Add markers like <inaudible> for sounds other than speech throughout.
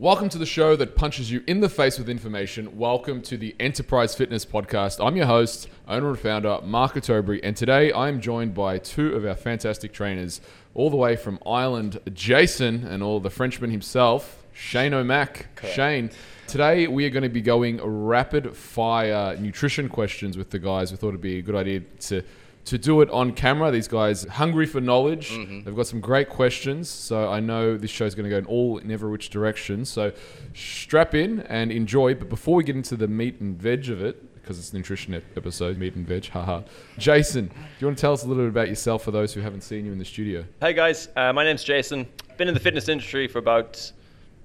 Welcome to the show that punches you in the face with information. Welcome to the Enterprise Fitness Podcast. I'm your host, owner and founder, Mark Ottobre, and today I am joined by two of our fantastic trainers, all the way from Ireland, Jason, and all the Frenchman himself, Shane O'Mac. Correct. Shane, today we are going to be going rapid fire nutrition questions with the guys. We thought it'd be a good idea to to do it on camera. These guys hungry for knowledge. They've got some great questions, so I know this show's going to go in all in every which direction. So strap in and enjoy. But before we get into the meat and veg of it, because it's a nutrition ep- episode, meat and veg, <laughs> haha. Jason, do you want to tell us a little bit about yourself for those who haven't seen you in the studio? Hey guys, uh, my name's Jason. Been in the fitness industry for about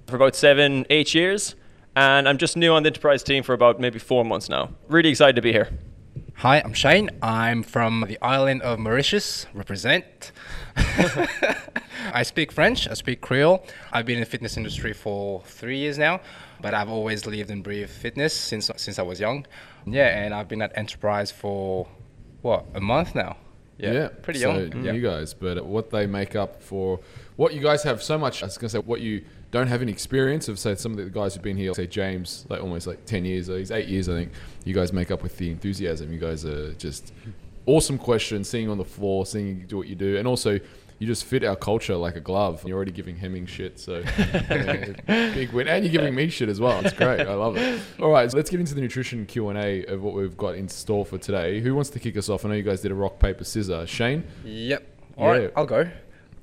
for about seven, eight years, and I'm just new on the enterprise team for about maybe four months now. Really excited to be here. Hi, I'm Shane. I'm from the island of Mauritius. Represent. <laughs> <laughs> I speak French. I speak Creole. I've been in the fitness industry for three years now, but I've always lived and breathed fitness since since I was young. Yeah, and I've been at Enterprise for what a month now. Pretty so young. Yeah. You guys, but what they make up for what you guys have so much. I was gonna say what you don't have any experience of. Say some of the guys who've been here, say James, like almost like ten years. He's eight years, I think. You guys make up with the enthusiasm. You guys are just awesome questions, seeing on the floor, seeing you do what you do, and also. You just fit our culture like a glove. You're already giving Hemming shit, so <laughs> big win. And you're giving me shit as well. It's great. I love it. All right, so let's get into the nutrition Q and A of what we've got in store for today. Who wants to kick us off? I know you guys did a rock paper scissors. Shane, Yep. All right, Yeah. I'll go.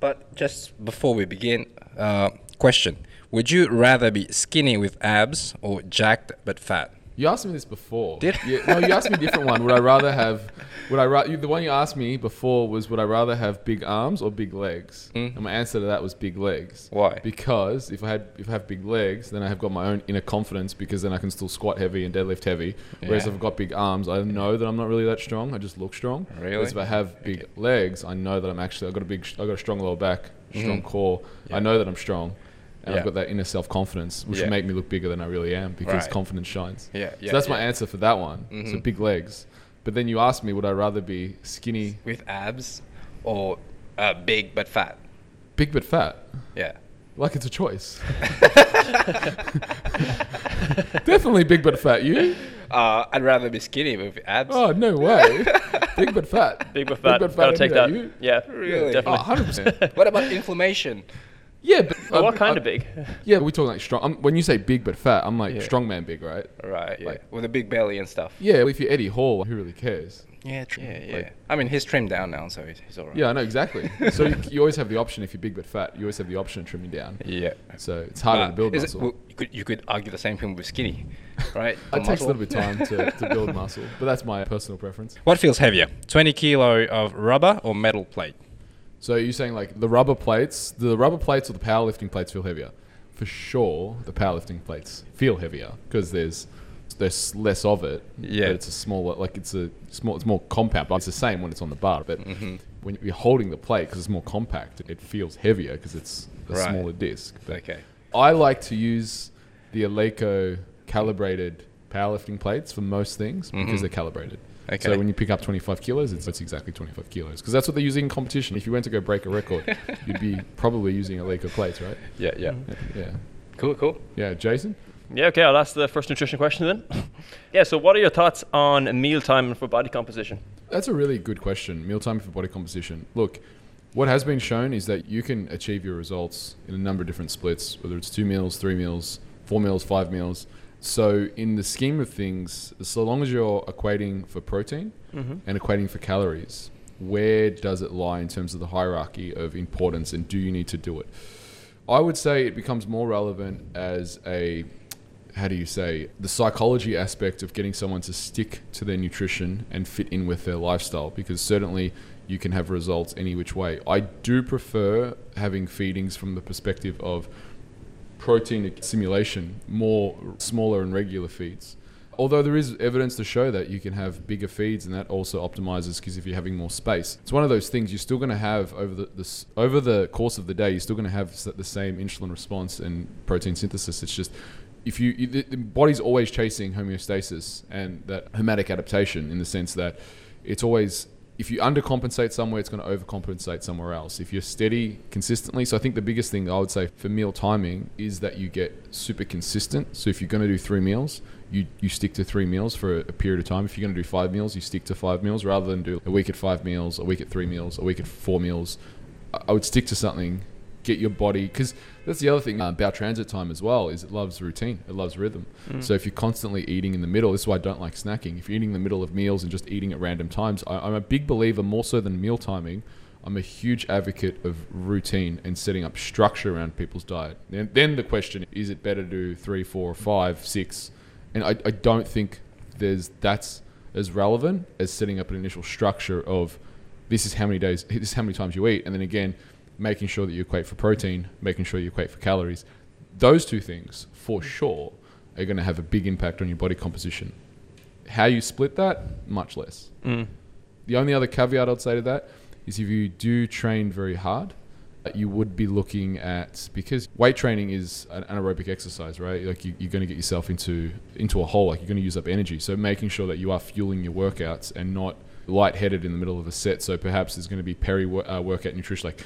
But just before we begin, uh, question: Would you rather be skinny with abs or jacked but fat? You asked me this before. Did- Yeah, no, you asked me a different one. Would I rather have? Would I rather? The one you asked me before was, would I rather have big arms or big legs? Mm. And my answer to that was big legs. Why? Because if I had, if I have big legs, then I have got my own inner confidence because then I can still squat heavy and deadlift heavy. Whereas if I've got big arms, I know that I'm not really that strong. I just look strong. Really? Whereas if I have big legs, I know that I'm actually. I've got a big. I've got a strong lower back, strong Mhm. core. I know that I'm strong. And I've got that inner self confidence, which Yeah. will make me look bigger than I really am because Right. confidence shines. Yeah, So yeah, that's my answer for that one. So Mhm. big legs. But then you asked me, would I rather be skinny, With abs or uh, big but fat? big but fat? Yeah. Like it's a choice. <laughs> <laughs> Definitely big but fat. You? Uh, I'd rather be skinny with abs. Oh no way. big but fat. Big but fat. I'll any take that. You? Yeah, Really? Oh, definitely. 100 percent. What about inflammation? Yeah, but Well, what kind uh, of big? Yeah, we're talking like strong. Um, when you say big but fat, I'm like Yeah. strongman big, right? Right, yeah. Like- with a big belly and stuff. Yeah, well, if you're Eddie Hall, who really cares? Yeah, true. Yeah, yeah. Like- I mean, he's trimmed down now, so he's, he's all right. Yeah, I know exactly. <laughs> so you, you always have the option if you're big but fat. You always have the option of trimming down. Yeah. So it's harder to build is it- muscle. well, you, could, you could argue the same thing with skinny, right? The <laughs> It takes a muscle. little bit of time to, to build muscle, but that's my personal preference. What feels heavier, 20 kilo of rubber or metal plate? So you're saying like the rubber plates, the rubber plates or the powerlifting plates feel heavier? For sure, the powerlifting plates feel heavier because there's there's less of it. Yeah. But it's a smaller, like it's a small, it's more compact. But it's the same when it's on the bar. But Mhm. when you're holding the plate because it's more compact, it feels heavier because it's a Right. smaller disc. But Okay. I like to use the Eleiko calibrated powerlifting plates for most things because Mhm. they're calibrated. So when you pick up 25 kilos, it's, it's exactly 25 kilos because that's what they're using in competition. If you went to go break a record, <laughs> you'd be probably using Eleiko plates, right? Yeah, mm-hmm. yeah. Yeah. Cool, cool. Yeah, Jason? Yeah, okay. I'll ask the first nutrition question then. <laughs> yeah. So, what are your thoughts on mealtime for body composition? That's a really good question. Mealtime for body composition. Look, what has been shown is that you can achieve your results in a number of different splits, whether it's two meals, three meals, four meals, five meals. So, in the scheme of things, so long as you're equating for protein Mm-hmm. and equating for calories, where does it lie in terms of the hierarchy of importance and do you need to do it? I would say it becomes more relevant as a how do you say the psychology aspect of getting someone to stick to their nutrition and fit in with their lifestyle because certainly you can have results any which way. I do prefer having feedings from the perspective of protein simulation, more smaller and regular feeds. Although there is evidence to show that you can have bigger feeds, and that also optimizes because if you're having more space, it's one of those things you're still going to have over the over the course of the day. You're still going to have the same insulin response and protein synthesis. It's just if you, you the, the body's always chasing homeostasis and that hormetic adaptation in the sense that it's always if you undercompensate somewhere, it's going to overcompensate somewhere else. If you're steady consistently, so I think the biggest thing I would say for meal timing is that you get super consistent. So if you're going to do three meals, you, you stick to three meals for a, period of time. If you're going to do five meals, you stick to five meals rather than do a week at five meals, a week at three meals, a week at four meals. I would stick to something get your body because that's the other thing uh, about transit time as well is it loves routine it loves rhythm. So if you're constantly eating in the middle this is why i don't like snacking. If you're eating in the middle of meals and just eating at random times I, i'm a big believer more so than meal timing i'm a huge advocate of routine and setting up structure around people's diet. Then, then the question is it better to do three four five six? And i, I don't think there's that's as relevant as setting up an initial structure of this is how many days <laughs> this is how many times you eat. And then again making sure that you equate for protein making sure you equate for calories those two things for sure are going to have a big impact on your body composition. How you split that much less. Mm. the only other caveat i'd say to that is if you do train very hard uh, you would be looking at because weight training is an anaerobic exercise right? Like you, you're going to get yourself into into a hole like you're going to use up energy. So making sure that you are fueling your workouts and not lightheaded in the middle of a set. So perhaps there's going to be peri uh, workout nutrition like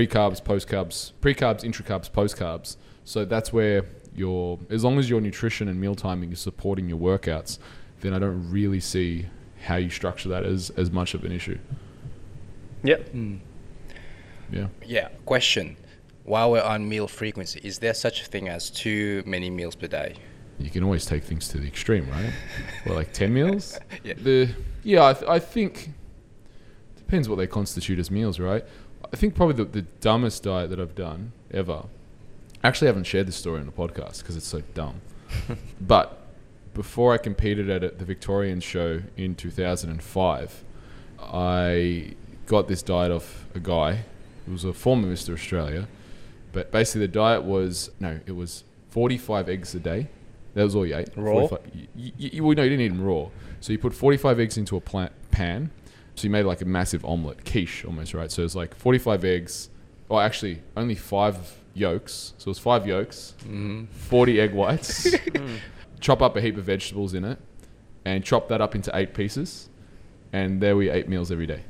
pre-carbs post-carbs pre-carbs intra-carbs post-carbs so that's where your as long as your nutrition and meal timing is supporting your workouts then i don't really see how you structure that as as much of an issue Yep. Hmm. yeah Yeah. Question. While we're on meal frequency, is there such a thing as too many meals per day? you can always take things to the extreme, right? well, like ten <laughs> meals. Yeah. The yeah, I, th- I think depends what they constitute as meals, right? I think probably the, the dumbest diet that I've done ever. I actually haven't shared this story on the podcast because it's so dumb. <laughs> but before I competed at it, the Victorian show in 2005, I got this diet off a guy who was a former Mr. Australia. But basically, the diet was no, it was 45 eggs a day. That was all you ate. Raw? you, you, you, well, no, you didn't eat them raw. So you put 45 eggs into a plant pan. So you made like a massive omelette, quiche almost, right? So it's like 45 eggs, or actually only five yolks. So it was five yolks, mm-hmm. 40 egg whites. <laughs> <laughs> chop up a heap of vegetables in it, and chop that up into eight pieces. And there we ate meals every day.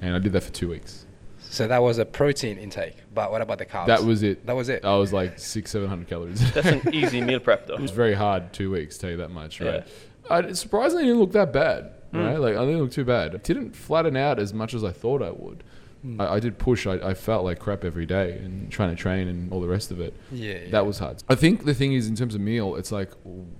And I did that for two weeks. So that was a protein intake. But what about the carbs? That was it. That was it. I was like six, seven hundred calories. That's an <laughs> easy meal prep, though. It was very hard two weeks, tell you that much, right? Yeah. I, surprisingly, didn't look that bad, Hmm. right? Like I didn't look too bad. It didn't flatten out as much as I thought I would. Hmm. I, I did push. I, I felt like crap every day and trying to train and all the rest of it. Yeah, yeah. That was hard. I think the thing is, in terms of meal, it's like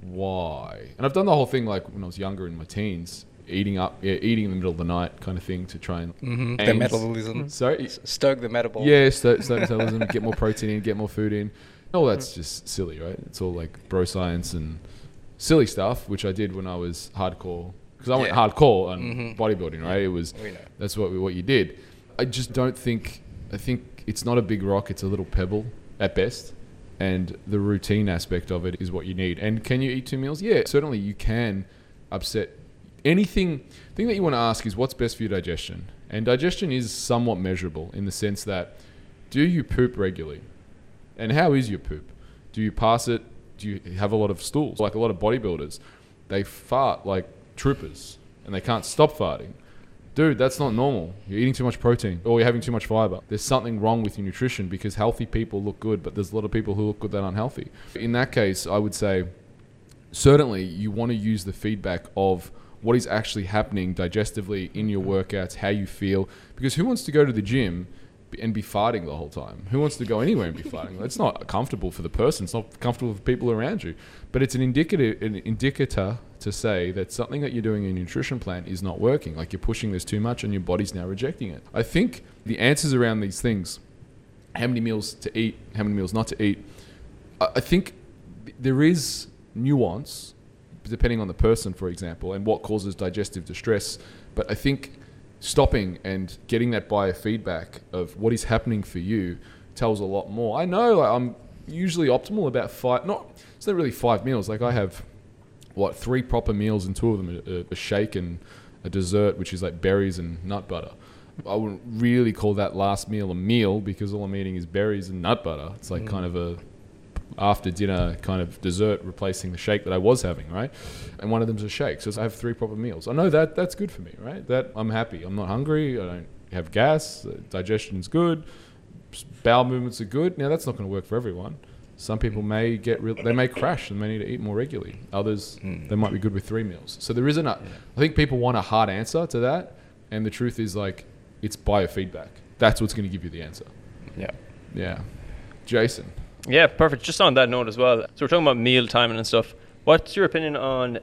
why? And I've done the whole thing like when I was younger in my teens, eating up, yeah, eating in the middle of the night, kind of thing to try and hmm The metabolism. Sorry, Stoke the metabolism. yeah, <laughs> stoke, stoke metabolism, get more protein in, get more food in. All that's just silly, right? It's all like bro science and silly stuff, which I did when I was hardcore. Because I went Yeah. hardcore on Mhm. bodybuilding, right? It was that's what what you did. I just don't think. I think it's not a big rock; it's a little pebble at best. And the routine aspect of it is what you need. And can you eat two meals? Yeah, certainly you can upset anything. Thing that you want to ask is what's best for your digestion. And digestion is somewhat measurable in the sense that do you poop regularly? And how is your poop? Do you pass it? Do you have a lot of stools? Like a lot of bodybuilders, they fart like troopers and they can't stop farting. Dude, that's not normal. You're eating too much protein or you're having too much fiber. There's something wrong with your nutrition because healthy people look good, but there's a lot of people who look good that aren't healthy. In that case, I would say certainly you want to use the feedback of what is actually happening digestively in your workouts, how you feel. Because who wants to go to the gym and be farting the whole time? Who wants to go anywhere and be farting? It's not comfortable for the person. It's not comfortable for people around you. But it's an an indicator to say that something that you're doing in your nutrition plan is not working. Like you're pushing this too much, and your body's now rejecting it. I think the answers around these things, how many meals to eat, how many meals not to eat, I think there is nuance depending on the person, for example, and what causes digestive distress. But I think stopping and getting that biofeedback of what is happening for you tells a lot more. I know like, I'm usually optimal about five. Not it's not really five meals. Like I have what three proper meals and two of them a, a shake and a dessert, which is like berries and nut butter. I wouldn't really call that last meal a meal because all I'm eating is berries and nut butter. It's like kind mm. of a after dinner kind of dessert replacing the shake that I was having, right? And one of them's a shake. So I have three proper meals. I know that that's good for me, right? That I'm happy. I'm not hungry. I don't have gas. Digestion's good. Bowel movements are good. Now that's not going to work for everyone. Some people may get real, they may crash and may need to eat more regularly. Others, hmm. they might be good with three meals. So there isn't a, I think people want a hard answer to that. And the truth is like, it's biofeedback. That's what's going to give you the answer. Yeah. Yeah. Jason. Yeah, perfect. Just on that note as well. So we're talking about meal timing and stuff. What's your opinion on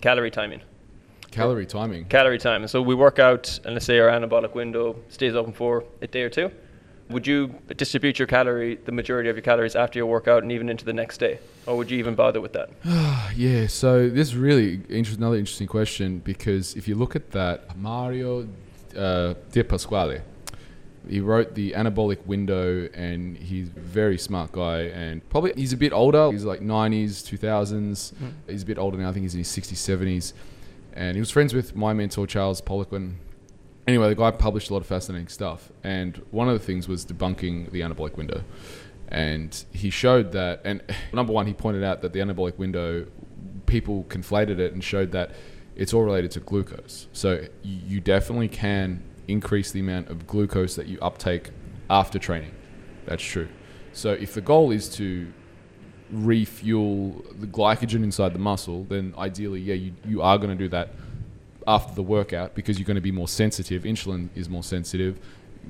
calorie timing? Calorie timing. Calorie timing. So we work out, and let's say our anabolic window stays open for a day or two. Would you distribute your calorie, the majority of your calories after your workout and even into the next day? Or would you even bother with that? <sighs> Yeah, so this is really inter- another interesting question because if you look at that, Mario uh, Di Pasquale, he wrote the anabolic window and he's a very smart guy and probably he's a bit older. He's like 90s, 2000s. Hmm. He's a bit older now. I think he's in his 60s, 70s. And he was friends with my mentor, Charles Poliquin. Anyway, the guy published a lot of fascinating stuff. And one of the things was debunking the anabolic window. And he showed that, and <sighs> number one, he pointed out that the anabolic window, people conflated it and showed that it's all related to glucose. So you definitely can increase the amount of glucose that you uptake after training. That's true. So if the goal is to refuel the glycogen inside the muscle, then ideally, yeah, you, you are going to do that after the workout because you're going to be more sensitive. Insulin is more sensitive.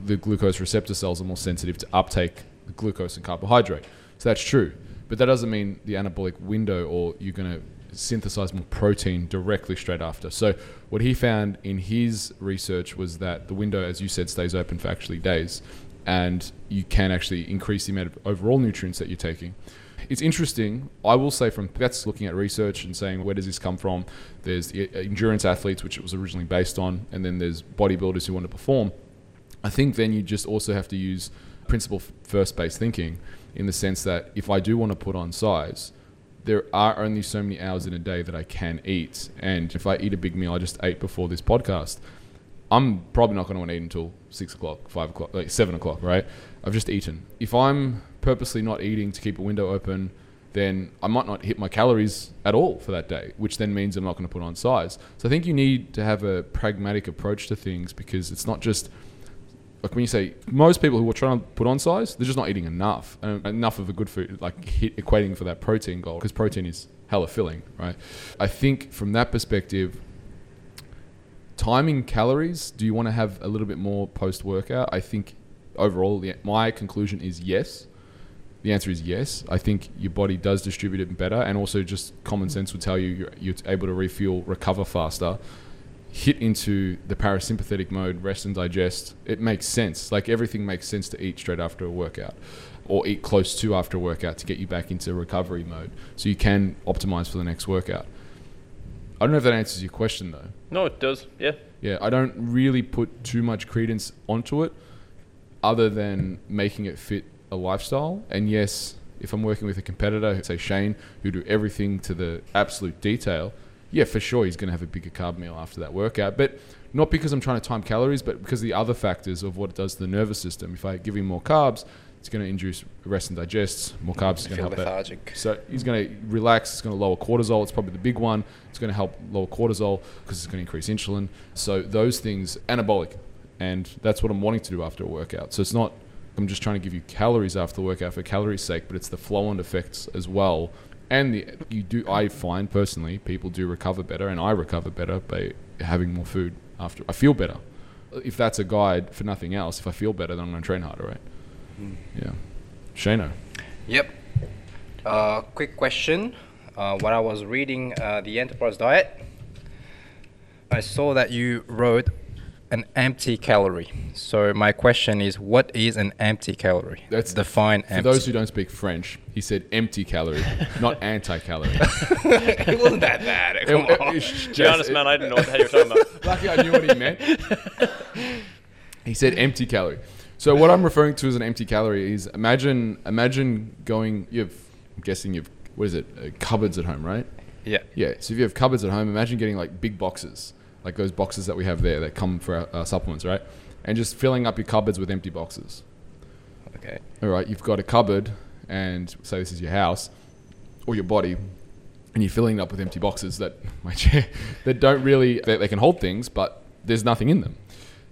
The glucose receptor cells are more sensitive to uptake glucose and carbohydrate. So that's true. But that doesn't mean the anabolic window or you're going to synthesize more protein directly straight after. So what he found in his research was that the window, as you said, stays open for actually days, and you can actually increase the amount of overall nutrients that you're taking. It's interesting. I will say from that's looking at research and saying where does this come from. There's the uh, endurance athletes, which it was originally based on, and then there's bodybuilders who want to perform. I think then you just also have to use principle first based thinking in the sense that if I do want to put on size, there are only so many hours in a day that I can eat. And if I eat a big meal, I just ate before this podcast, I'm probably not going to want to eat until six o'clock, five o'clock, like seven o'clock, right? I've just eaten. If I'm purposely not eating to keep a window open, then I might not hit my calories at all for that day, which then means I'm not going to put on size. So I think you need to have a pragmatic approach to things because it's not just like when you say most people who are trying to put on size, they're just not eating enough, and enough of a good food, like hit, equating for that protein goal, because protein is hella filling, right? I think from that perspective, timing calories, do you want to have a little bit more post workout? I think overall, the, my conclusion is yes. The answer is yes. I think your body does distribute it better, and also just common sense would tell you you're, you're able to refuel, recover faster hit into the parasympathetic mode, rest and digest, it makes sense. Like everything makes sense to eat straight after a workout or eat close to after a workout to get you back into recovery mode so you can optimize for the next workout. I don't know if that answers your question though. No, it does. Yeah. Yeah, I don't really put too much credence onto it other than making it fit a lifestyle. And yes, if I'm working with a competitor, say Shane, who do everything to the absolute detail, yeah, for sure he's going to have a bigger carb meal after that workout. But not because I'm trying to time calories, but because the other factors of what it does to the nervous system. If I give him more carbs, it's going to induce rest and digest. More carbs is going to help that. lethargic. So he's going to relax. It's going to lower cortisol. It's probably the big one. It's going to help lower cortisol because it's going to increase insulin. So those things, anabolic, and that's what I'm wanting to do after a workout. So it's not. I'm just trying to give you calories after the workout for calories' sake, but it's the flow-on effects as well. And the, you do. I find personally, people do recover better, and I recover better by having more food after. I feel better. If that's a guide for nothing else, if I feel better, then I'm going to train harder, right? Yeah. Shano. Yep. Uh, quick question. Uh, when I was reading uh, the Enterprise Diet, I saw that you wrote an empty calorie. So my question is, what is an empty calorie? That's- define For empty. those who don't speak French, he said empty calorie, not <laughs> anti-calorie. <laughs> it wasn't that bad. It- Come it- on. it's To be just- honest, man, I didn't know what the hell you're talking about. <laughs> Lucky I knew what he meant. he said empty calorie. So what I'm referring to as an empty calorie is imagine imagine going. You've I'm guessing you've what is it uh, cupboards at home, right? Yeah. Yeah. So if you have cupboards at home, imagine getting like big boxes, like those boxes that we have there that come for our, our supplements, right? And just filling up your cupboards with empty boxes. Okay. All right, you've got a cupboard, and say this is your house or your body, and you're filling it up with empty boxes that <laughs> my chair that don't really they, they can hold things, but there's nothing in them.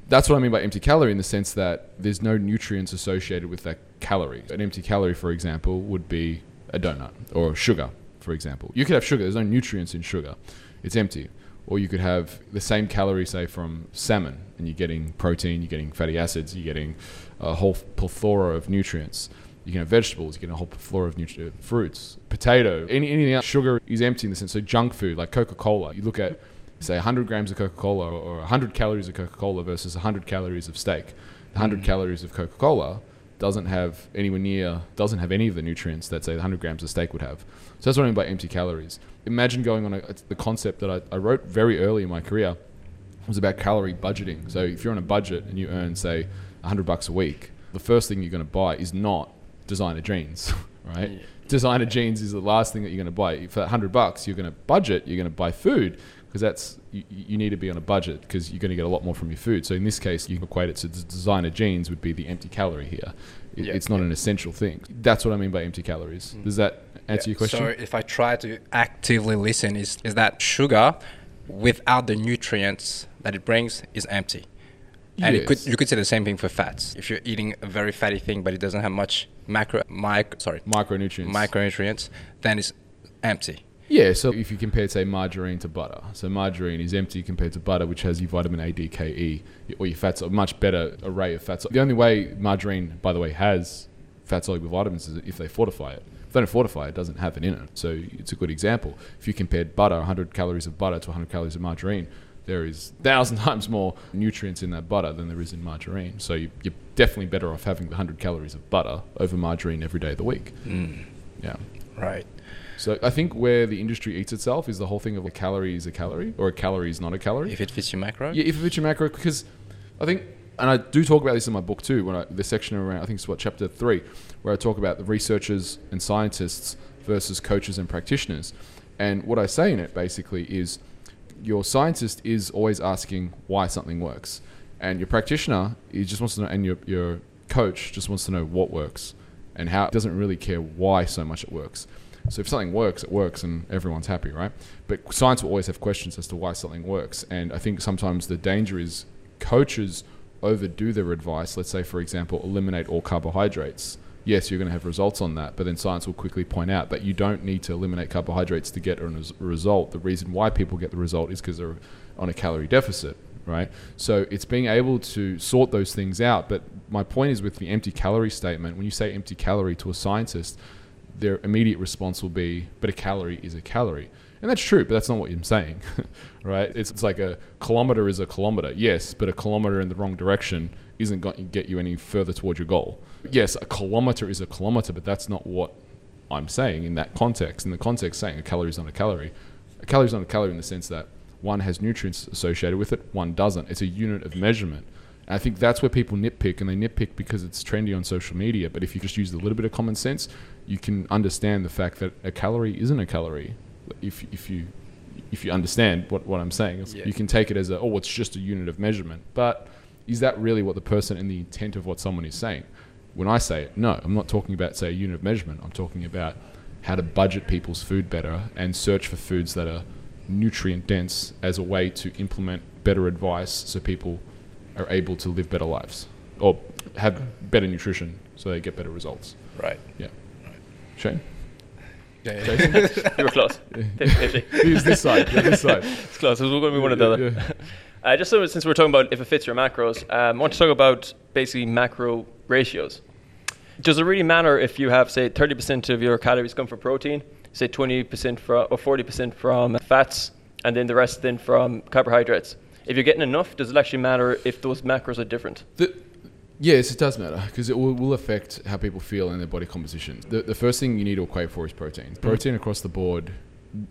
That's what I mean by empty calorie in the sense that there's no nutrients associated with that calorie. An empty calorie, for example, would be a donut or sugar, for example. You could have sugar. There's no nutrients in sugar. It's empty. Or you could have the same calorie, say, from salmon, and you're getting protein, you're getting fatty acids, you're getting a whole plethora of nutrients. You can have vegetables, you get a whole plethora of nutri- fruits, potato, any, anything else. Sugar is empty in the sense. So junk food like Coca Cola, you look at say 100 grams of Coca Cola or 100 calories of Coca Cola versus 100 calories of steak. The 100 mm. calories of Coca Cola doesn't have anywhere near doesn't have any of the nutrients that say the 100 grams of steak would have. So that's what I mean by empty calories. Imagine going on a, the concept that I, I wrote very early in my career was about calorie budgeting. So if you're on a budget and you earn say 100 bucks a week, the first thing you're going to buy is not designer jeans, <laughs> right? Yeah. Designer jeans is the last thing that you're going to buy. For 100 bucks, you're going to budget, you're going to buy food because that's you, you, need to be on a budget because you're going to get a lot more from your food. So in this case, you can equate it to designer jeans would be the empty calorie here. It, yeah. It's not an essential thing. That's what I mean by empty calories. Mm. Does that answer yeah. your question? So if I try to actively listen, is is that sugar without the nutrients that it brings is empty? And yes. could, you could say the same thing for fats. If you're eating a very fatty thing, but it doesn't have much macro, mic, sorry, micronutrients, micronutrients, then it's empty. Yeah, so if you compare, say, margarine to butter, so margarine is empty compared to butter, which has your vitamin A, D, K, E, or your fats, a much better array of fats. The only way margarine, by the way, has fat soluble vitamins is if they fortify it. They don't fortify it, it doesn't have it in it. So it's a good example. If you compared butter, 100 calories of butter to 100 calories of margarine, there is thousand <laughs> times more nutrients in that butter than there is in margarine. So you, are definitely better off having the 100 calories of butter over margarine every day of the week. Mm. Yeah. Right. So I think where the industry eats itself is the whole thing of a calorie is a calorie or a calorie is not a calorie. If it fits your macro. Yeah, if it fits your macro, because I think, and I do talk about this in my book too. When I, the section around, I think it's what chapter three, where I talk about the researchers and scientists versus coaches and practitioners. And what I say in it basically is, your scientist is always asking why something works, and your practitioner he just wants to know, and your your coach just wants to know what works and how. It doesn't really care why so much it works. So if something works, it works, and everyone's happy, right? But science will always have questions as to why something works, and I think sometimes the danger is coaches overdo their advice. Let's say, for example, eliminate all carbohydrates. Yes, you're going to have results on that, but then science will quickly point out that you don't need to eliminate carbohydrates to get a result. The reason why people get the result is because they're on a calorie deficit, right? So it's being able to sort those things out. But my point is with the empty calorie statement, when you say empty calorie to a scientist, their immediate response will be, but a calorie is a calorie. And that's true, but that's not what I'm saying, <laughs> right? It's, it's like a kilometer is a kilometer. Yes, but a kilometer in the wrong direction isn't going to get you any further towards your goal. Yes, a kilometer is a kilometer, but that's not what I'm saying in that context. In the context, saying a calorie is not a calorie. A calorie is not a calorie in the sense that one has nutrients associated with it, one doesn't. It's a unit of measurement. And I think that's where people nitpick, and they nitpick because it's trendy on social media. But if you just use a little bit of common sense, you can understand the fact that a calorie isn't a calorie. If if you if you understand what, what I'm saying, yeah. you can take it as a oh, it's just a unit of measurement. But is that really what the person and the intent of what someone is saying? When I say it, no, I'm not talking about say a unit of measurement. I'm talking about how to budget people's food better and search for foods that are nutrient dense as a way to implement better advice so people are able to live better lives or have better nutrition so they get better results. Right. Yeah. Right. Shane? Yeah, yeah. you were close. He's this side. Yeah, this side. <laughs> It's close. We're going to be one or the other. Yeah. Uh, just so, since we're talking about if it fits your macros, um, I want to talk about basically macro ratios. Does it really matter if you have, say, 30% of your calories come from protein, say 20% from, or 40% from fats, and then the rest then from carbohydrates? if you're getting enough, does it actually matter if those macros are different? The, yes, it does matter because it will, will, affect how people feel and their body composition. The, the first thing you need to equate for is protein. Mm. Protein across the board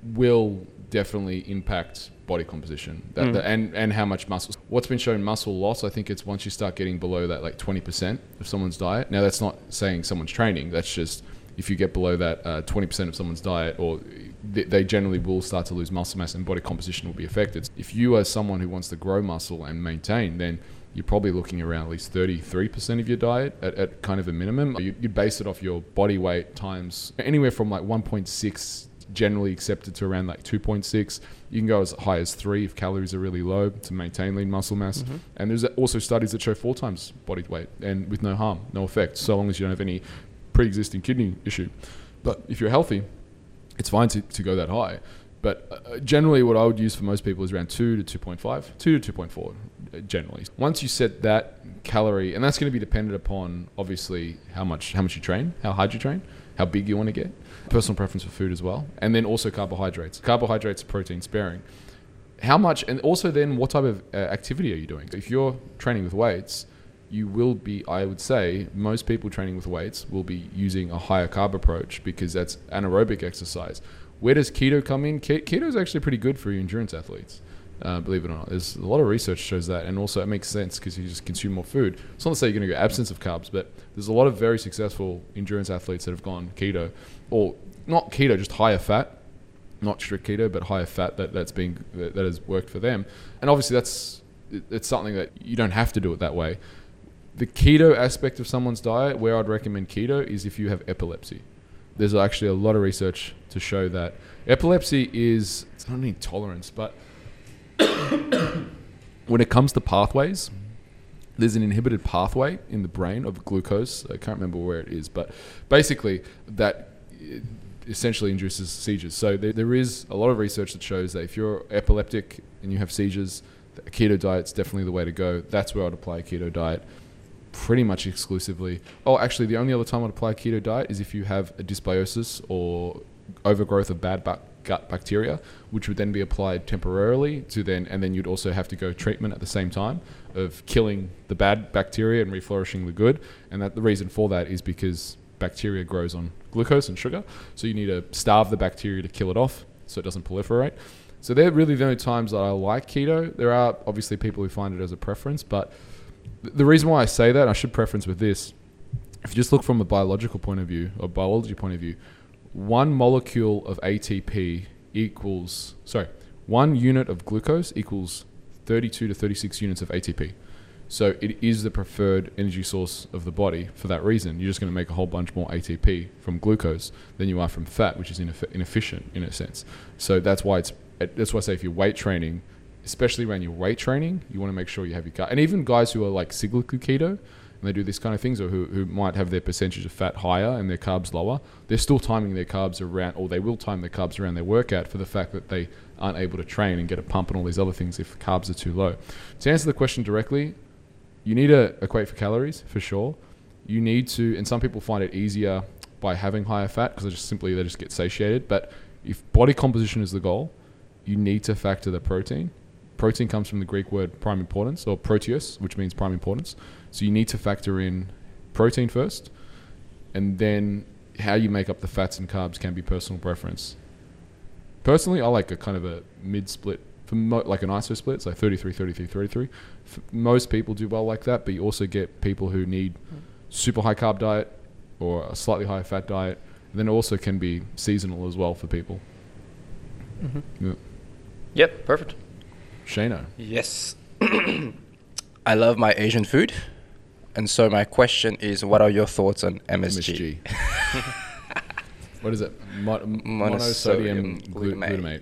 will definitely impact body composition that, mm. that, and and how much muscle. What's been shown muscle loss, I think it's once you start getting below that like 20% of someone's diet. Now that's not saying someone's training. That's just if you get below that uh, 20% of someone's diet or they generally will start to lose muscle mass and body composition will be affected. If you are someone who wants to grow muscle and maintain, then you're probably looking around at least 33% of your diet at, at kind of a minimum. You, would base it off your body weight times anywhere from like 1.6 generally accepted to around like 2.6. You can go as high as three if calories are really low to maintain lean muscle mass. Mm-hmm. And there's also studies that show four times body weight and with no harm, no effect, so long as you don't have any pre-existing kidney issue. But if you're healthy, it's fine to, to go that high. But uh, generally, what I would use for most people is around 2 to 2.5, 2 to 2.4 uh, generally. Once you set that calorie, and that's going to be dependent upon obviously how much how much you train, how hard you train, how big you want to get, personal preference for food as well, and then also carbohydrates. Carbohydrates, are protein sparing. How much, and also then what type of uh, activity are you doing? If you're training with weights, you will be, I would say, most people training with weights will be using a higher carb approach because that's anaerobic exercise where does keto come in? Keto is actually pretty good for your endurance athletes. Uh, believe it or not, there's a lot of research shows that, and also it makes sense because you just consume more food. It's not to say you're going to go absence of carbs, but there's a lot of very successful endurance athletes that have gone keto, or not keto, just higher fat, not strict keto, but higher fat that that's being that, that has worked for them. And obviously that's it's something that you don't have to do it that way. The keto aspect of someone's diet, where I'd recommend keto, is if you have epilepsy there's actually a lot of research to show that epilepsy is it's not an intolerance, but <coughs> when it comes to pathways, there's an inhibited pathway in the brain of glucose. I can't remember where it is, but basically that uh, essentially induces seizures. So there, there is a lot of research that shows that if you're epileptic and you have seizures, a keto diet's definitely the way to go. That's where I'd apply a keto diet pretty much exclusively. Oh, actually, the only other time I'd apply a keto diet is if you have a dysbiosis or overgrowth of bad ba- gut bacteria, which would then be applied temporarily to then, and then you'd also have to go treatment at the same time of killing the bad bacteria and reflourishing the good. And that the reason for that is because bacteria grows on glucose and sugar, so you need to starve the bacteria to kill it off so it doesn't proliferate. So they're really the only times that I like keto. There are obviously people who find it as a preference, but the reason why I say that, I should preference with this. If you just look from a biological point of view or biology point of view, one molecule of ATP equals sorry, one unit of glucose equals 32 to 36 units of ATP. So it is the preferred energy source of the body for that reason. You're just going to make a whole bunch more ATP from glucose than you are from fat, which is inefficient in a sense. So that's why it's that's why I say if you're weight training, especially around your weight training, you want to make sure you have your gut. And even guys who are like cyclically keto and they do these kind of things, or who, who might have their percentage of fat higher and their carbs lower, they're still timing their carbs around, or they will time their carbs around their workout for the fact that they aren't able to train and get a pump and all these other things if carbs are too low. To answer the question directly, you need to equate for calories for sure. You need to, and some people find it easier by having higher fat because they just simply they just get satiated. But if body composition is the goal, you need to factor the protein protein comes from the Greek word prime importance or proteus, which means prime importance. So you need to factor in protein first, and then how you make up the fats and carbs can be personal preference. Personally, I like a kind of a mid split, for mo- like an iso split, so 33, 33, 33. most people do well like that, but you also get people who need super high carb diet or a slightly higher fat diet. And then it also can be seasonal as well for people. Mm-hmm. Yeah. Yep, perfect. Shano. Yes. <coughs> I love my Asian food. And so my question is, what are your thoughts on MSG? MSG. <laughs> what is it? Mo- monosodium, monosodium glutamate. glutamate.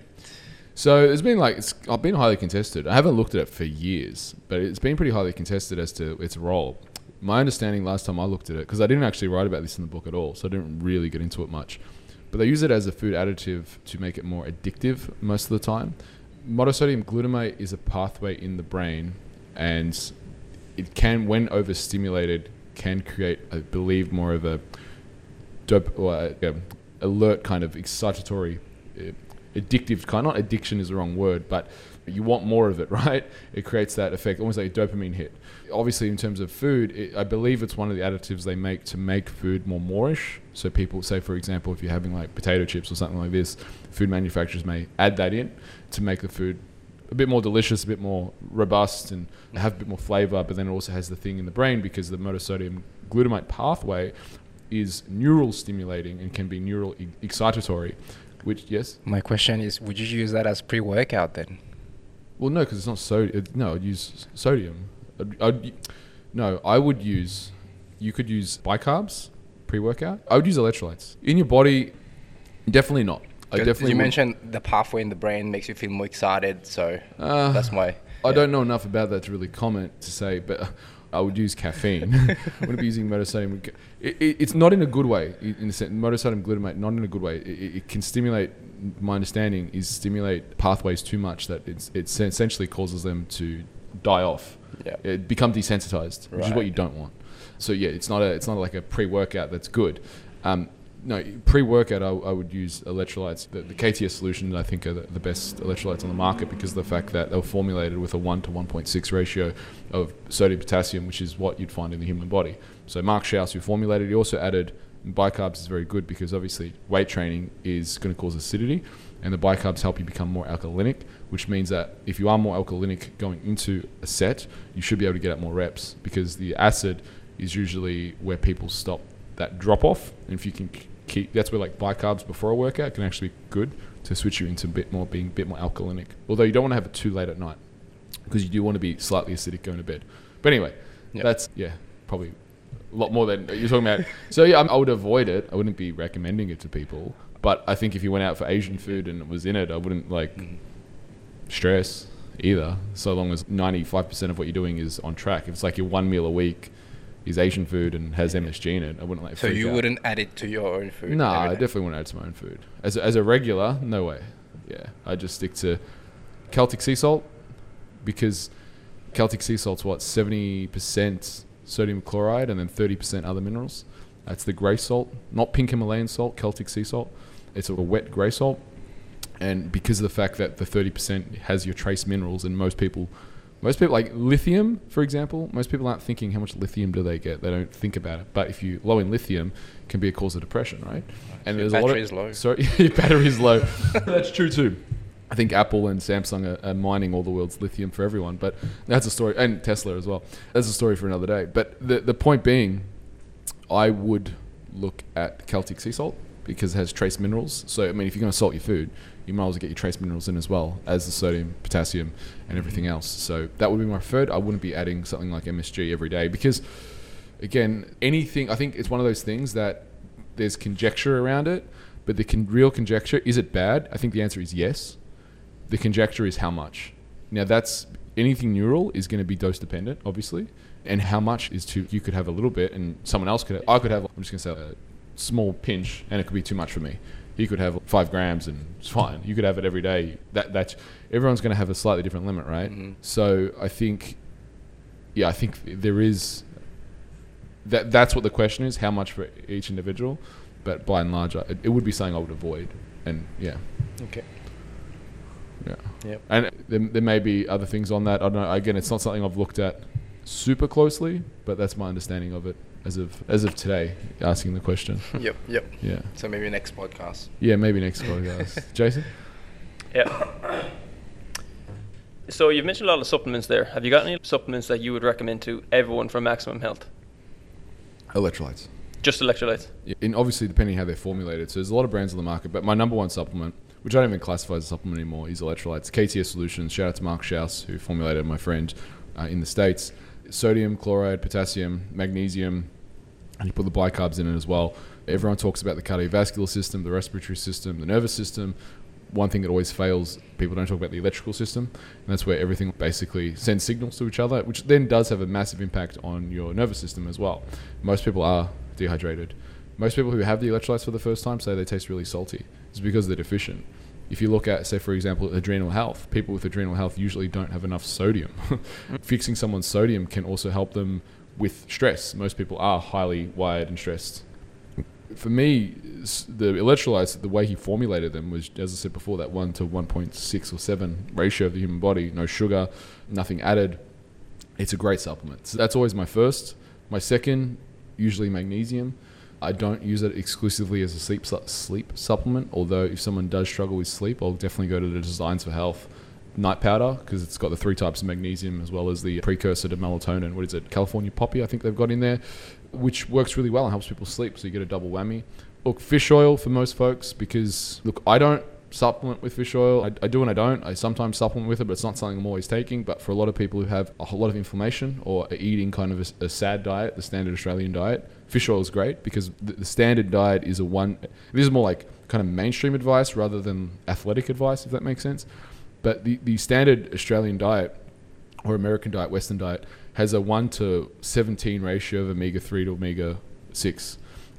So it's been like it's I've been highly contested. I haven't looked at it for years, but it's been pretty highly contested as to its role. My understanding last time I looked at it, because I didn't actually write about this in the book at all, so I didn't really get into it much. But they use it as a food additive to make it more addictive most of the time monosodium glutamate is a pathway in the brain, and it can, when overstimulated, can create, I believe, more of a dope or a, a alert kind of excitatory, uh, addictive kind. Not addiction is the wrong word, but you want more of it, <laughs> right? It creates that effect, almost like a dopamine hit. Obviously, in terms of food, it, I believe it's one of the additives they make to make food more moreish. So people say, for example, if you're having like potato chips or something like this, food manufacturers may add that in to make the food a bit more delicious, a bit more robust, and have a bit more flavor. But then it also has the thing in the brain because the monosodium glutamate pathway is neural stimulating and can be neural excitatory. Which yes. My question is, would you use that as pre-workout then? Well, no, because it's not sodium. No, I'd use sodium. I'd, I'd, no, I would use. You could use bicarbs pre-workout. I would use electrolytes in your body. Definitely not. I definitely. You mentioned the pathway in the brain makes you feel more excited, so Uh, that's why. I don't know enough about that to really comment to say, but I would use caffeine. <laughs> I wouldn't be using monosodium. It, it, it's not in a good way. In the sense, monosodium glutamate, not in a good way. It, it- can stimulate. My understanding is stimulate pathways too much that it's, it essentially causes them to die off. Yeah. It become desensitized, which is what you don't want. So yeah, it's not a it's not like a pre-workout that's good. Um, no, pre-workout I, I would use electrolytes. The, the KTS solution I think are the, the best electrolytes on the market because of the fact that they were formulated with a one to one point six ratio of sodium potassium, which is what you'd find in the human body. So Mark Schaus, who formulated, he also added bicarbs is very good because obviously weight training is going to cause acidity, and the bicarbs help you become more alkalinic, which means that if you are more alkalinic going into a set, you should be able to get out more reps because the acid is usually where people stop that drop off. And if you can keep, that's where like bicarbs before a workout can actually be good to switch you into a bit more being a bit more alkalinic. Although you don't want to have it too late at night because you do want to be slightly acidic going to bed. But anyway, Yep. that's yeah, probably a lot more than you're talking about. So yeah, I would avoid it. I wouldn't be recommending it to people. But I think if you went out for Asian food and it was in it, I wouldn't like mm-hmm. stress either. So long as 95% of what you're doing is on track. If it's like your one meal a week is Asian food and has MSG in it, I wouldn't like. So you out. wouldn't add it to your own food? No, I definitely wouldn't add it to my own food. As a, as a regular, no way. Yeah, I just stick to Celtic sea salt because Celtic sea salt's what seventy percent sodium chloride and then thirty percent other minerals. That's the grey salt, not pink Himalayan salt, Celtic sea salt. It's a wet grey salt, and because of the fact that the thirty percent has your trace minerals, and most people. Most people like lithium, for example. Most people aren't thinking how much lithium do they get. They don't think about it. But if you low in lithium, can be a cause of depression, right? And your there's a lot battery of is low. Sorry, <laughs> your battery is low. <laughs> That's true too. I think Apple and Samsung are, are mining all the world's lithium for everyone, but that's a story, and Tesla as well. That's a story for another day. But the the point being, I would look at Celtic sea salt because it has trace minerals. So I mean, if you're going to salt your food, you might as well get your trace minerals in as well as the sodium, potassium, and everything else. So that would be my preferred. I wouldn't be adding something like MSG every day because, again, anything. I think it's one of those things that there's conjecture around it, but the con- real conjecture is it bad? I think the answer is yes. The conjecture is how much. Now that's anything neural is going to be dose dependent, obviously, and how much is to You could have a little bit, and someone else could. Have, I could have. I'm just going to say a small pinch, and it could be too much for me. He could have five grams, and it's fine. You could have it every day. That that's everyone's going to have a slightly different limit, right? Mhm. So I think, yeah, I think there is. That that's what the question is: how much for each individual. But by and large, I- it would be something I would avoid, and yeah. Okay. Yeah. Yep. And there, there may be other things on that. I don't know. Again, it's not something I've looked at super closely, but that's my understanding of it as of as of today. Asking the question. Yep. Yep. Yeah. So maybe next podcast. Yeah. Maybe next podcast. <laughs> Jason. Yeah. So you've mentioned a lot of supplements there. Have you got any supplements that you would recommend to everyone for maximum health? Electrolytes. Just electrolytes. Yeah, and obviously depending how they're formulated. So there's a lot of brands on the market, but my number one supplement, which I don't even classify as a supplement anymore, is electrolytes. KTS Solutions. Shout out to Mark Schaus, who formulated my friend uh, in the states. Sodium, chloride, potassium, magnesium, you put the bicarbs in it as well. Everyone talks about the cardiovascular system, the respiratory system, the nervous system. One thing that always fails, people don't talk about the electrical system, and that's where everything basically sends signals to each other, which then does have a massive impact on your nervous system as well. Most people are dehydrated. Most people who have the electrolytes for the first time say they taste really salty. It's because they're deficient. If you look at, say, for example, adrenal health, people with adrenal health usually don't have enough sodium. <laughs> Fixing someone's sodium can also help them with stress. Most people are highly wired and stressed. For me, the electrolytes, the way he formulated them was, as I said before, that 1 to 1.6 or 7 ratio of the human body. No sugar, nothing added. It's a great supplement. So that's always my first. My second, usually magnesium. I don't use it exclusively as a sleep sleep supplement. Although if someone does struggle with sleep, I'll definitely go to the Designs for Health night powder because it's got the three types of magnesium as well as the precursor to melatonin. What is it? California poppy, I think they've got in there, which works really well and helps people sleep. So you get a double whammy. look, fish oil for most folks because look, I don't supplement with fish oil. I, I, do and I don't. I sometimes supplement with it, but it's not something I'm always taking. But for a lot of people who have a lot of inflammation or are eating kind of a, a sad diet, the standard Australian diet, fish oil is great because the, the, standard diet is a one. This is more like kind of mainstream advice rather than athletic advice, if that makes sense. But the, the standard Australian diet or American diet, Western diet, has a 1 to 17 ratio of omega 3 to omega 6.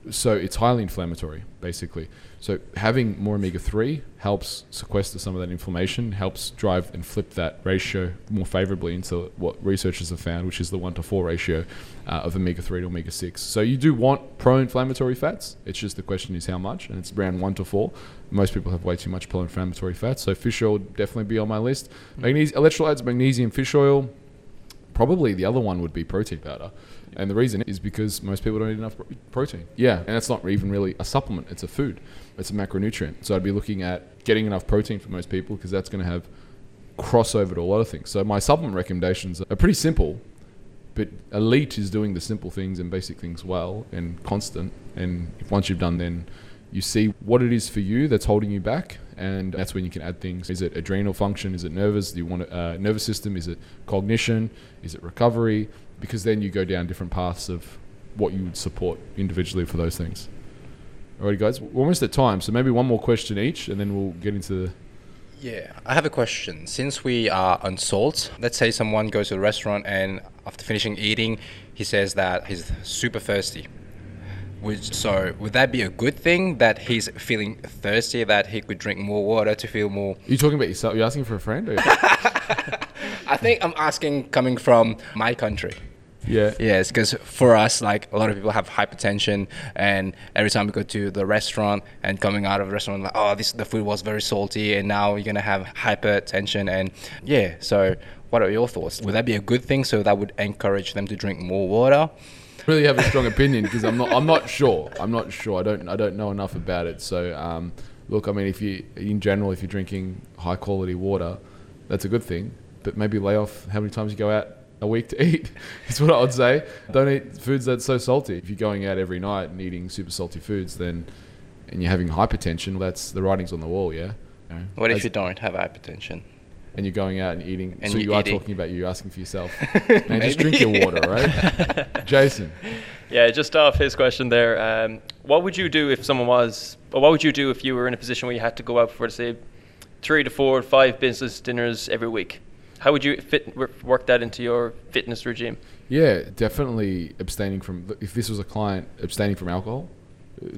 So it's highly inflammatory, basically. So having more omega 3 helps sequester some of that inflammation, helps drive and flip that ratio more favorably into what researchers have found, which is the 1 to 4 ratio uh, of omega 3 to omega 6. So you do want pro inflammatory fats. It's just the question is how much, and it's around 1 to 4. Most people have way too much pro inflammatory fats. So fish oil would definitely be on my list. Magnesium, electrolytes, magnesium, fish oil. Probably the other one would be protein powder. And the reason is because most people don't eat enough protein. Yeah, and it's not even really a supplement, it's a food, it's a macronutrient. So I'd be looking at getting enough protein for most people because that's going to have crossover to a lot of things. So my supplement recommendations are pretty simple, but elite is doing the simple things and basic things well and constant. And once you've done, then you see what it is for you that's holding you back, and that's when you can add things. Is it adrenal function? Is it nervous? Do you want a uh, nervous system? Is it cognition? Is it recovery? because then you go down different paths of what you would support individually for those things. Alrighty, guys, we're almost at time, so maybe one more question each, and then we'll get into the. Yeah, I have a question. Since we are on salt, let's say someone goes to a restaurant and after finishing eating, he says that he's super thirsty. Which, so would that be a good thing that he's feeling thirsty that he could drink more water to feel more? Are you talking about yourself? You're asking for a friend? <laughs> I think I'm asking coming from my country. Yeah. Yes, because for us, like a lot of people have hypertension, and every time we go to the restaurant and coming out of the restaurant, like, oh, this the food was very salty, and now you're gonna have hypertension, and yeah. So, what are your thoughts? Would that be a good thing? So that would encourage them to drink more water. Really have a strong opinion because I'm not. I'm not sure. I'm not sure. I don't. I don't know enough about it. So, um, look. I mean, if you, in general, if you're drinking high quality water, that's a good thing. But maybe lay off how many times you go out a week to <laughs> eat. Is what I would say. Don't eat foods that's so salty. If you're going out every night and eating super salty foods, then and you're having hypertension, that's the writing's on the wall. Yeah. You know? What if As, you don't have hypertension? And you're going out and eating. And so you are talking about you asking for yourself. <laughs> Man, just drink your water, right? <laughs> Jason. Yeah, just off his question there. Um, what would you do if someone was, or what would you do if you were in a position where you had to go out for, say, three to four, five business dinners every week? How would you fit work that into your fitness regime? Yeah, definitely abstaining from. If this was a client abstaining from alcohol,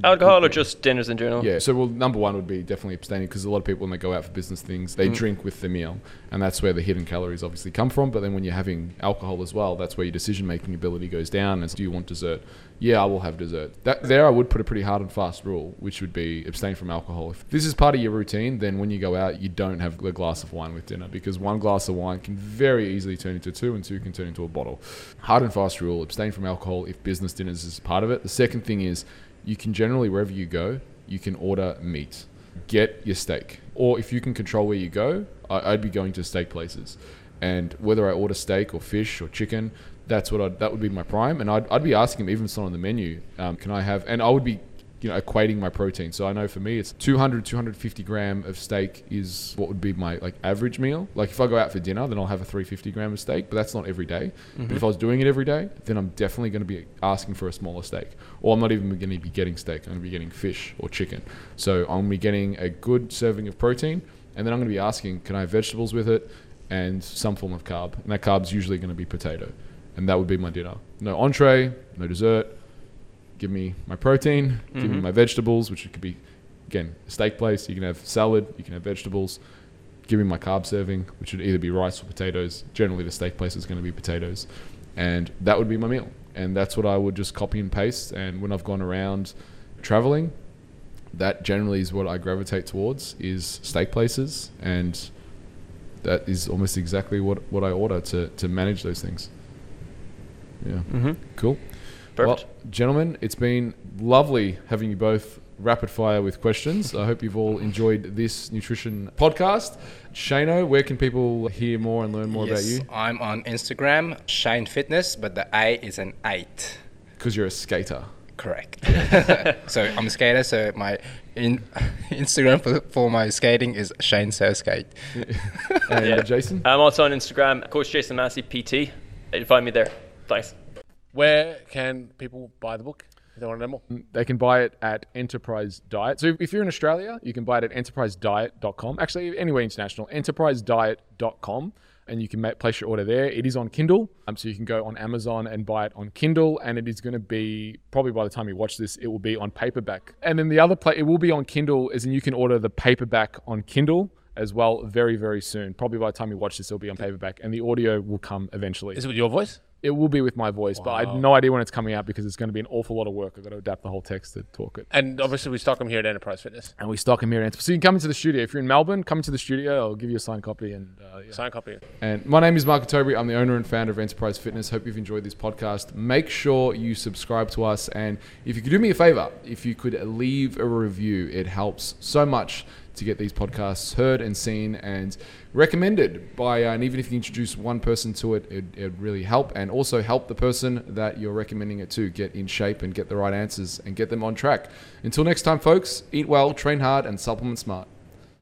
Alcohol or just dinners in general? Yeah. So, well, number one would be definitely abstaining because a lot of people, when they go out for business things, they mm. drink with the meal. And that's where the hidden calories obviously come from. But then when you're having alcohol as well, that's where your decision making ability goes down. And so do you want dessert? Yeah, I will have dessert. That, there, I would put a pretty hard and fast rule, which would be abstain from alcohol. If this is part of your routine, then when you go out, you don't have a glass of wine with dinner because one glass of wine can very easily turn into two, and two can turn into a bottle. Hard and fast rule abstain from alcohol if business dinners is part of it. The second thing is, you can generally wherever you go, you can order meat. Get your steak, or if you can control where you go, I, would be going to steak places. And whether I order steak or fish or chicken, that's what I'd, that would be my prime. And I'd, I'd be asking them, even if it's not on the menu, um, can I have? And I would be you know equating my protein. So i know for me it's 200 250 gram of steak is what would be my like average meal. Like if i go out for dinner then i'll have a 350 gram of steak but that's not every day. Mm-hmm. but if i was doing it every day then i'm definitely going to be asking for a smaller steak. Or i'm not even going to be getting steak. I'm going to be getting fish or chicken. So i'm going to be getting a good serving of protein and then i'm going to be asking can i have vegetables with it and some form of carb? And that carb is usually going to be potato. And that would be my dinner. No entree no dessert give me my protein, mm-hmm. give me mm-hmm. my vegetables, which could be, again, a steak place. You can have salad, you can have vegetables. Give me my carb serving, which would either be rice or potatoes. Generally, the steak place is going to be potatoes. And that would be my meal. And that's what I would just copy and paste. And when I've gone around traveling, that generally is what I gravitate towards is steak places. And that is almost exactly what, what I order to, to manage those things. Yeah. Mm-hmm. Cool. Perfect. Well, gentlemen, it's been lovely having you both rapid fire with questions. I hope you've all enjoyed this nutrition podcast. Shano, where can people hear more and learn more yes, about you? I'm on Instagram, Shane Fitness, but the A is an eight. Because you're a skater. Correct. <laughs> so I'm a skater. So my in <laughs> Instagram for, for my skating is Shane Skate. <laughs> and uh, yeah. Jason? I'm also on Instagram, Coach Jason Massey PT. You can find me there. Thanks. Where can people buy the book? If they want to know more. Mm, they can buy it at Enterprise Diet. So if you're in Australia, you can buy it at enterprisediet.com. Actually, anywhere international, enterprisediet.com and you can make, place your order there. It is on Kindle, um, so you can go on Amazon and buy it on Kindle, and it is going to be probably by the time you watch this, it will be on paperback. And then the other play, it will be on Kindle, as in you can order the paperback on Kindle as well very very soon. Probably by the time you watch this, it'll be on paperback, and the audio will come eventually. Is it with your voice? It will be with my voice, but I have no idea when it's coming out because it's going to be an awful lot of work. I've got to adapt the whole text to talk it. And obviously, we stock them here at Enterprise Fitness. And we stock them here at Enterprise. So you can come into the studio. If you're in Melbourne, come into the studio. I'll give you a signed copy. And uh, yeah. Signed copy. And my name is Mark Ottobre. I'm the owner and founder of Enterprise Fitness. Hope you've enjoyed this podcast. Make sure you subscribe to us. And if you could do me a favor, if you could leave a review, it helps so much to get these podcasts heard and seen and recommended by, uh, and even if you introduce one person to it, it, would really help and also help the person that you're recommending it to get in shape and get the right answers and get them on track. Until next time, folks, eat well, train hard, and supplement smart.